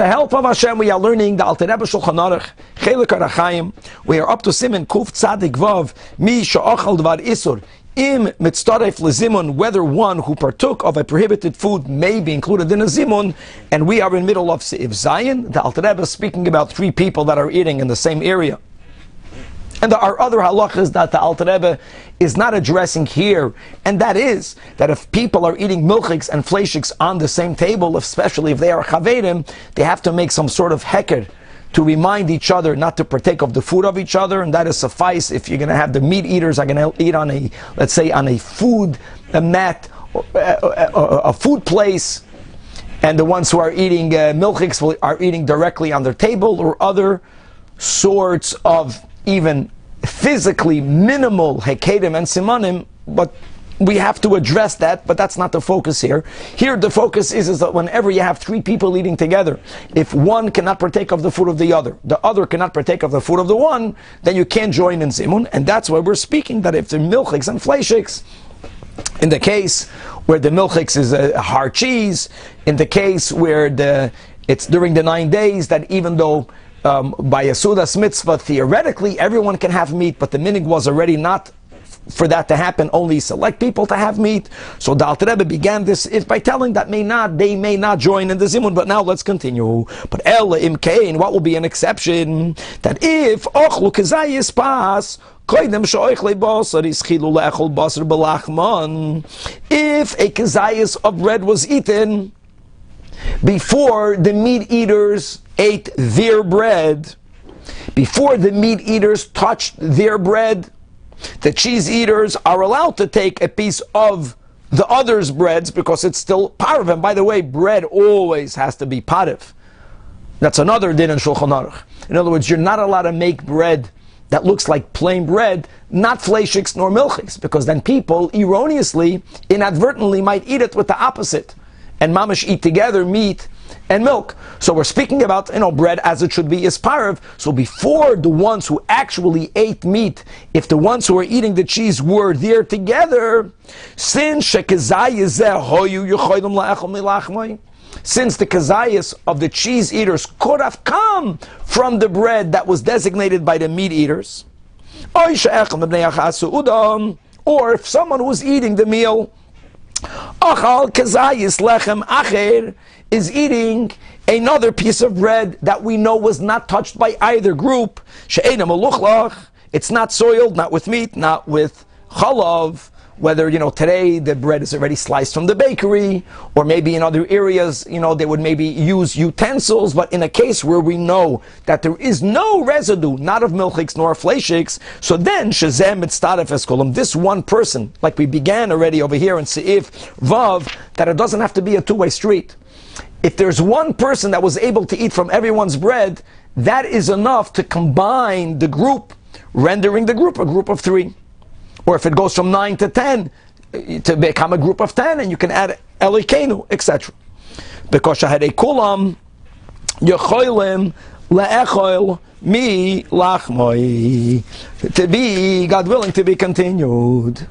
the help of Hashem, we are learning the Alter Rebbe Shulchan Aruch, Chelik Arachayim. We are up to Simon Kuf Tzadik Vav, Mi Sha'achal Dvar Isur. Im mitzaref lezimun, whether one who partook of a prohibited food may be included in a zimun, and we are in middle of Seif Zayin. The Alter Rebbe is speaking about three people that are eating in the same area. And there are other halachas that the Alter Rebbe is not addressing here, and that is that if people are eating milchiks and fleishiks on the same table, especially if they are chavedim, they have to make some sort of heker to remind each other not to partake of the food of each other, and that is suffice if you're going to have the meat eaters are going to eat on a, let's say, on a food a mat, a, a, a food place, and the ones who are eating uh, milchiks are eating directly on their table, or other sorts of even physically minimal hekerim and simanim, but we have to address that, but that's not the focus here. Here, the focus is, is that whenever you have three people eating together, if one cannot partake of the food of the other, the other cannot partake of the food of the one, then you can't join in zimun, and that's why we're speaking that if the milchiks and fleishiks, in the case where the milchiks is a hard cheese, in the case where the it's during the nine days that even though um, by a mitzvah, theoretically, everyone can have meat, but the minhag was already not for that to happen, only select people to have meat. So the Rebbe began this is by telling that may not, they may not join in the zimun. But now let's continue. But El im Kain, what will be an exception? That if ochlu kazayis pas. If a kazayas of bread was eaten before the meat eaters ate their bread, before the meat eaters touched their bread, the cheese eaters are allowed to take a piece of the other's breads because it's still of them. By the way, bread always has to be pareve. That's another din in Shulchan Aruch. In other words, you're not allowed to make bread that looks like plain bread, not fleishiks nor milchiks, because then people erroneously, inadvertently might eat it with the opposite and mamish eat together meat and milk. So we're speaking about you know bread as it should be is pareve. So before the ones who actually ate meat, if the ones who were eating the cheese were there together, since since the kazayas of the cheese eaters could have come from the bread that was designated by the meat eaters, or if someone was eating the meal Achal kazayis lechem acher is eating another piece of bread that we know was not touched by either group. She'ena maluchlach. It's not soiled, not with meat, not with chalav whether you know today the bread is already sliced from the bakery, or maybe in other areas, you know, they would maybe use utensils. But in a case where we know that there is no residue, not of milchiks nor fleishiks, so then shazem mitzdaref eskolim. This one person, like we began already over here in Seif Vav, that it doesn't have to be a two-way street. If there's one person that was able to eat from everyone's bread, that is enough to combine the group, rendering the group a group of three or if it goes from 9 to 10 to become a group of 10 and you can add Elokeinu, etc. Because a Kulam, Yechoilim, Le'echoil, Mi, Lachmoi. To be, God willing, to be continued.